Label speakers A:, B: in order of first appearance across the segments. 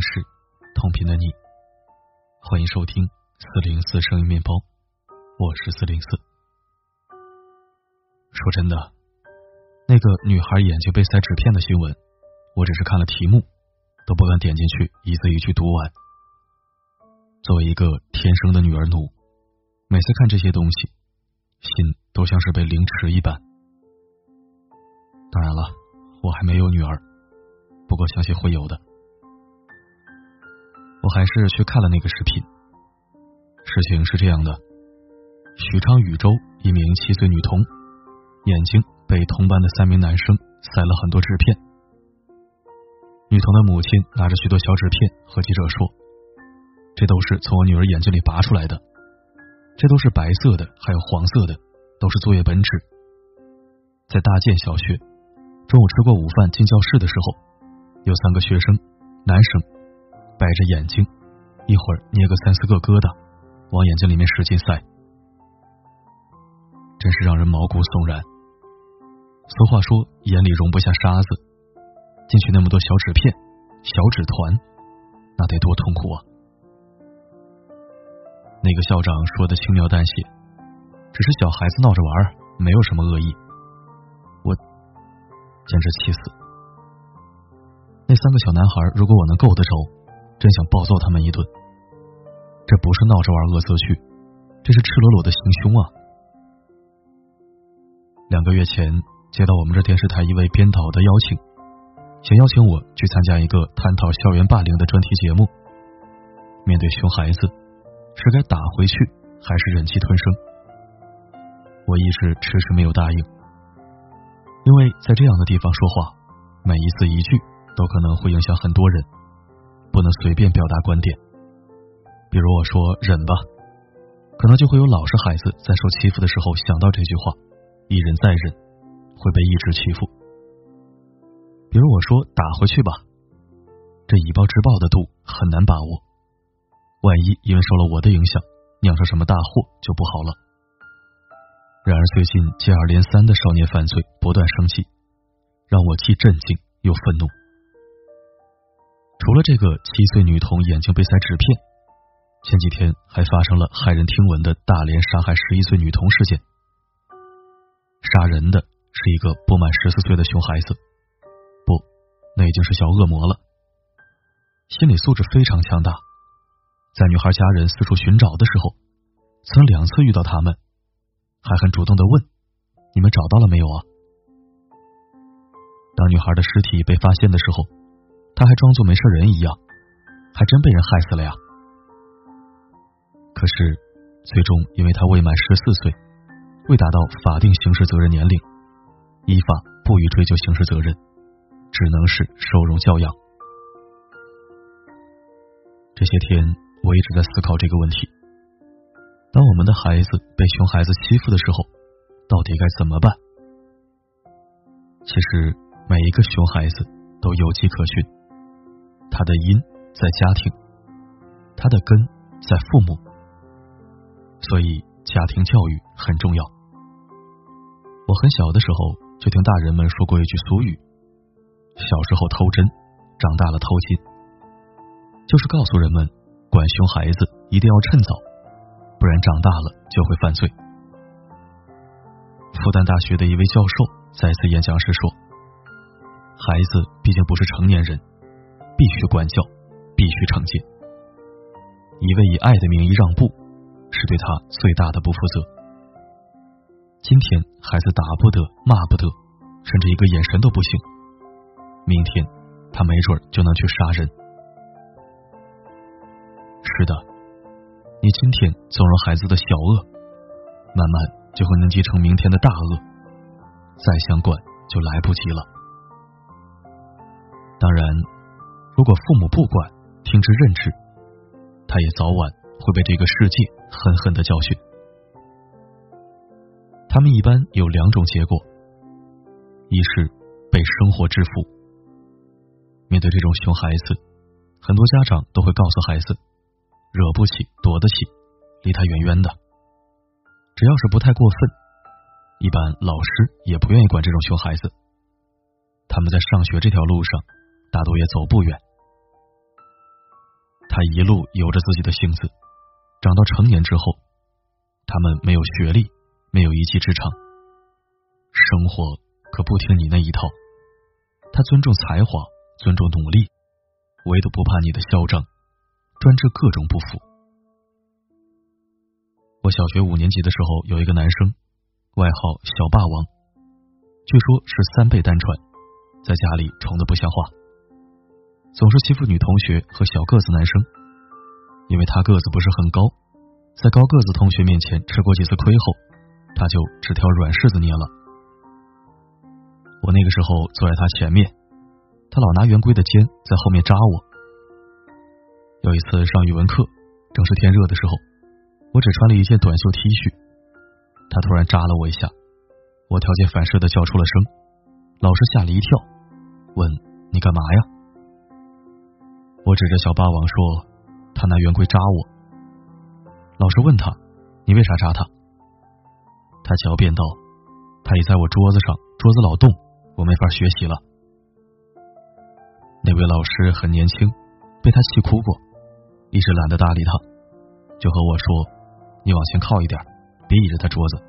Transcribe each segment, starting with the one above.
A: 城市，同频的你，欢迎收听四零四声音面包，我是四零四。说真的，那个女孩眼睛被塞纸片的新闻，我只是看了题目，都不敢点进去一字一句读完。作为一个天生的女儿奴，每次看这些东西，心都像是被凌迟一般。当然了，我还没有女儿。不过相信会有的。我还是去看了那个视频。事情是这样的：许昌禹州一名七岁女童眼睛被同班的三名男生塞了很多纸片。女童的母亲拿着许多小纸片和记者说：“这都是从我女儿眼睛里拔出来的，这都是白色的，还有黄色的，都是作业本纸。”在大建小学，中午吃过午饭进教室的时候。有三个学生，男生摆着眼睛，一会儿捏个三四个疙瘩，往眼睛里面使劲塞，真是让人毛骨悚然。俗话说，眼里容不下沙子，进去那么多小纸片、小纸团，那得多痛苦啊！那个校长说的轻描淡写，只是小孩子闹着玩，没有什么恶意，我简直气死。那三个小男孩，如果我能够得着，真想暴揍他们一顿。这不是闹着玩恶作剧，这是赤裸裸的行凶啊！两个月前，接到我们这电视台一位编导的邀请，想邀请我去参加一个探讨校园霸凌的专题节目。面对熊孩子，是该打回去，还是忍气吞声？我一直迟迟没有答应，因为在这样的地方说话，每一字一句。都可能会影响很多人，不能随便表达观点。比如我说忍吧，可能就会有老实孩子在受欺负的时候想到这句话，一忍再忍，会被一直欺负。比如我说打回去吧，这以暴制暴的度很难把握，万一因为受了我的影响，酿成什么大祸就不好了。然而最近接二连三的少年犯罪不断升级，让我既震惊又愤怒。除了这个七岁女童眼睛被塞纸片，前几天还发生了骇人听闻的大连杀害十一岁女童事件。杀人的是一个不满十四岁的熊孩子，不，那已经是小恶魔了。心理素质非常强大，在女孩家人四处寻找的时候，曾两次遇到他们，还很主动的问：“你们找到了没有啊？”当女孩的尸体被发现的时候。他还装作没事人一样，还真被人害死了呀！可是最终，因为他未满十四岁，未达到法定刑事责任年龄，依法不予追究刑事责任，只能是收容教养。这些天，我一直在思考这个问题：当我们的孩子被熊孩子欺负的时候，到底该怎么办？其实，每一个熊孩子都有迹可循。他的因在家庭，他的根在父母，所以家庭教育很重要。我很小的时候就听大人们说过一句俗语：“小时候偷针，长大了偷金。”就是告诉人们，管熊孩子一定要趁早，不然长大了就会犯罪。复旦大学的一位教授在一次演讲时说：“孩子毕竟不是成年人。”必须管教，必须惩戒。一味以爱的名义让步，是对他最大的不负责。今天孩子打不得，骂不得，甚至一个眼神都不行。明天他没准就能去杀人。是的，你今天纵容孩子的小恶，慢慢就会能积成明天的大恶，再想管就来不及了。当然。如果父母不管，听之任之，他也早晚会被这个世界狠狠的教训。他们一般有两种结果：一是被生活制服。面对这种熊孩子，很多家长都会告诉孩子，惹不起，躲得起，离他远远的。只要是不太过分，一般老师也不愿意管这种熊孩子。他们在上学这条路上，大多也走不远。他一路有着自己的性子，长到成年之后，他们没有学历，没有一技之长，生活可不听你那一套。他尊重才华，尊重努力，唯独不怕你的嚣张，专治各种不服。我小学五年级的时候，有一个男生，外号小霸王，据说是三倍单传，在家里宠的不像话。总是欺负女同学和小个子男生，因为他个子不是很高，在高个子同学面前吃过几次亏后，他就只挑软柿子捏了。我那个时候坐在他前面，他老拿圆规的尖在后面扎我。有一次上语文课，正是天热的时候，我只穿了一件短袖 T 恤，他突然扎了我一下，我条件反射的叫出了声，老师吓了一跳，问你干嘛呀？我指着小霸王说：“他拿圆规扎我。”老师问他：“你为啥扎他？”他狡辩道：“他倚在我桌子上，桌子老动，我没法学习了。”那位老师很年轻，被他气哭过，一直懒得搭理他，就和我说：“你往前靠一点，别倚着他桌子。”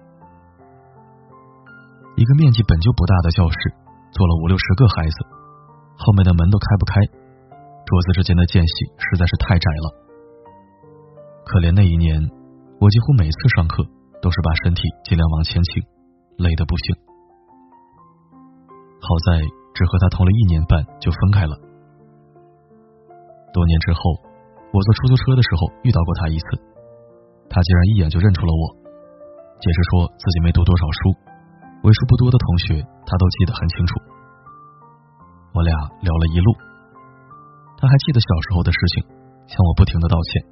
A: 一个面积本就不大的教室，坐了五六十个孩子，后面的门都开不开。桌子之间的间隙实在是太窄了。可怜那一年，我几乎每次上课都是把身体尽量往前倾，累得不行。好在只和他同了一年半就分开了。多年之后，我坐出租车的时候遇到过他一次，他竟然一眼就认出了我，解释说自己没读多少书，为数不多的同学他都记得很清楚。我俩聊了一路。他还记得小时候的事情，向我不停的道歉，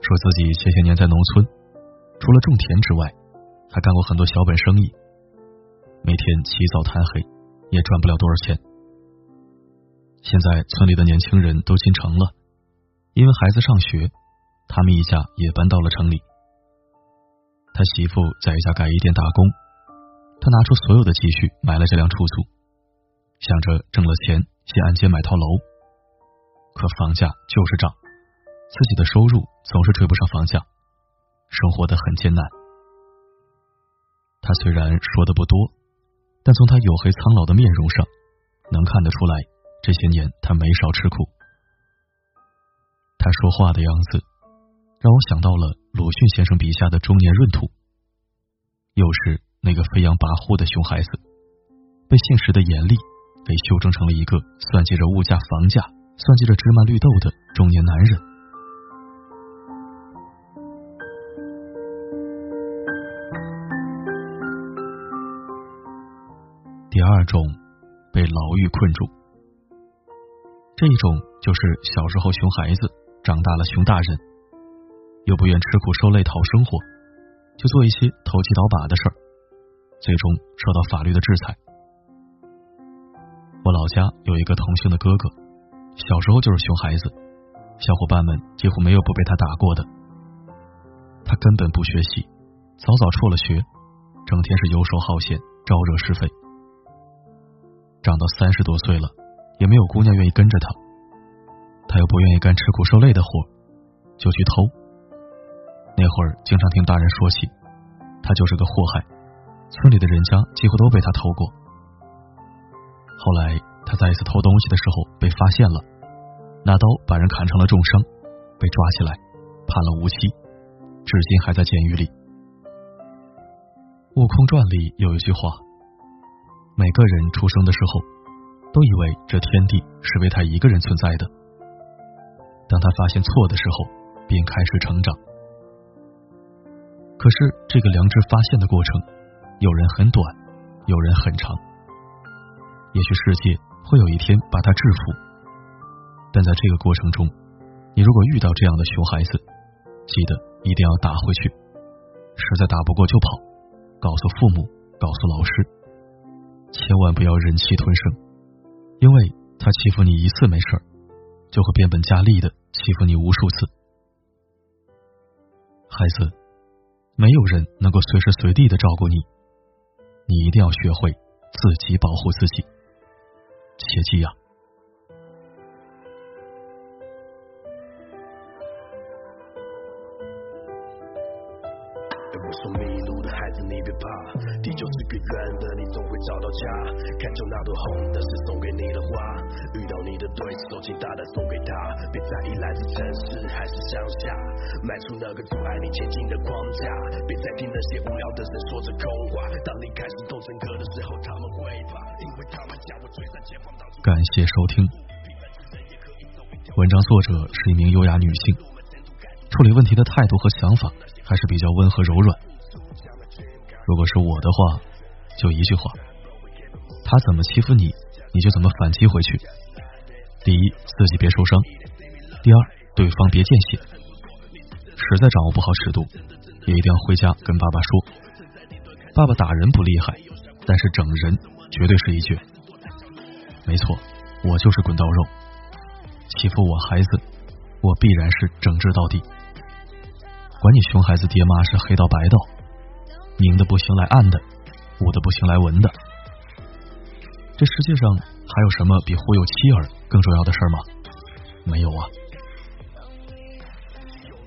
A: 说自己前些年在农村，除了种田之外，还干过很多小本生意，每天起早贪黑，也赚不了多少钱。现在村里的年轻人都进城了，因为孩子上学，他们一家也搬到了城里。他媳妇在一家改衣店打工，他拿出所有的积蓄买了这辆出租，想着挣了钱先按揭买套楼。可房价就是涨，自己的收入总是追不上房价，生活的很艰难。他虽然说的不多，但从他黝黑苍老的面容上，能看得出来，这些年他没少吃苦。他说话的样子，让我想到了鲁迅先生笔下的中年闰土，又是那个飞扬跋扈的熊孩子，被现实的严厉给修正成了一个算计着物价、房价。算计着芝麻绿豆的中年男人。第二种，被牢狱困住。这一种就是小时候熊孩子，长大了熊大人，又不愿吃苦受累讨生活，就做一些投机倒把的事儿，最终受到法律的制裁。我老家有一个同姓的哥哥。小时候就是熊孩子，小伙伴们几乎没有不被他打过的。他根本不学习，早早辍了学，整天是游手好闲，招惹是非。长到三十多岁了，也没有姑娘愿意跟着他，他又不愿意干吃苦受累的活，就去偷。那会儿经常听大人说起，他就是个祸害，村里的人家几乎都被他偷过。后来。他再一次偷东西的时候被发现了，拿刀把人砍成了重伤，被抓起来，判了无期，至今还在监狱里。《悟空传》里有一句话：每个人出生的时候，都以为这天地是为他一个人存在的。当他发现错的时候，便开始成长。可是这个良知发现的过程，有人很短，有人很长。也许世界。会有一天把他制服，但在这个过程中，你如果遇到这样的熊孩子，记得一定要打回去，实在打不过就跑，告诉父母，告诉老师，千万不要忍气吞声，因为他欺负你一次没事就会变本加厉的欺负你无数次。孩子，没有人能够随时随地的照顾你，你一定要学会自己保护自己。切记呀！
B: 别在意来自城市还是乡下，迈出那个阻碍你前进的框架。别再听那些无聊的人说着空话，当你开始动真格的时候，他们会怕，因为他们将我追上前方。
C: 感谢收听。文章作者是一名优雅女性，处理问题的态度和想法还是比较温和柔软。如果是我的话，就一句话：他怎么欺负你，你就怎么反击回去。第一，自己别受伤；第二，对方别见血。实在掌握不好尺度，也一定要回家跟爸爸说。爸爸打人不厉害，但是整人绝对是一绝。没错，我就是滚刀肉。欺负我孩子，我必然是整治到底。管你熊孩子爹妈是黑道白道，明的不行来暗的，武的不行来文的。这世界上还有什么比忽悠妻儿更重要的事吗？没有啊。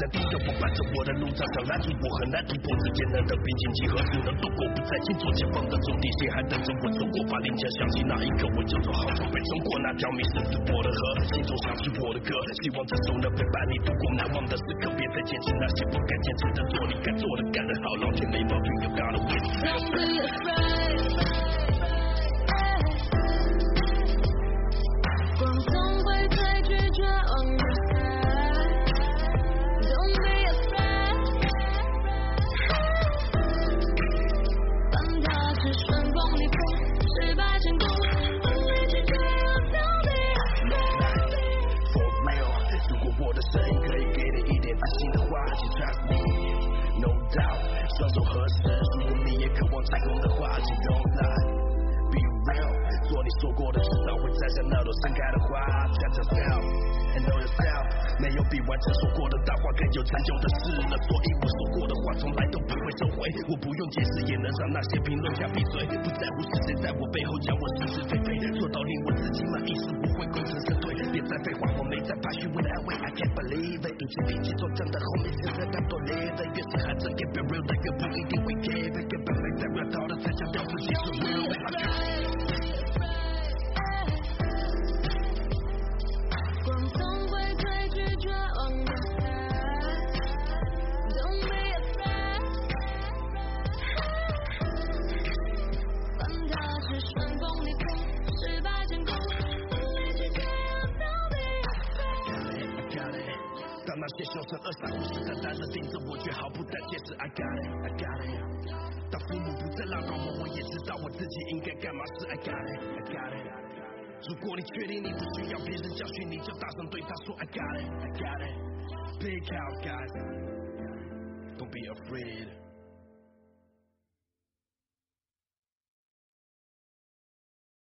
C: 在低着我，伴着我的路上想拦住我，很难突破之间的瓶颈，几何时能度过？不再紧做前方的终点谁，还等着我走过。把零钱想起那一刻，我就做好准备冲过那条迷失自我的河，心中想起我的歌，希望这首能陪伴你度过难忘的时刻。别再坚持那些不敢坚持的，做你该做的，干得好，老天没毛病，You gotta win。太空的花季，Don't lie, be real。做你说过的，至少会摘下那朵盛开的花。Know yourself, and know yourself。没有比完成说过的大话更有成就的事了，所以我说过的话从来都不会收回。我不用解释也能让那些评论家闭嘴，不在乎是谁在我背后讲我是是非非。做到令我自己满意是不会功成身退。别再废话，我没在怕虚无的安慰。I can't believe，已经脾气走强的后面现在太多累的，越是喊着 Get real，但越不。那些凶神恶煞、虎视眈眈的盯着我，却毫不胆怯。是 I got it, I got it。当父母不再唠叨我，我也知道我自己应该干嘛。是 I got it, I got it。如果你确定你不需要别人教训，你就大声对他说 I got it, I got it。Big house guys, don't be afraid。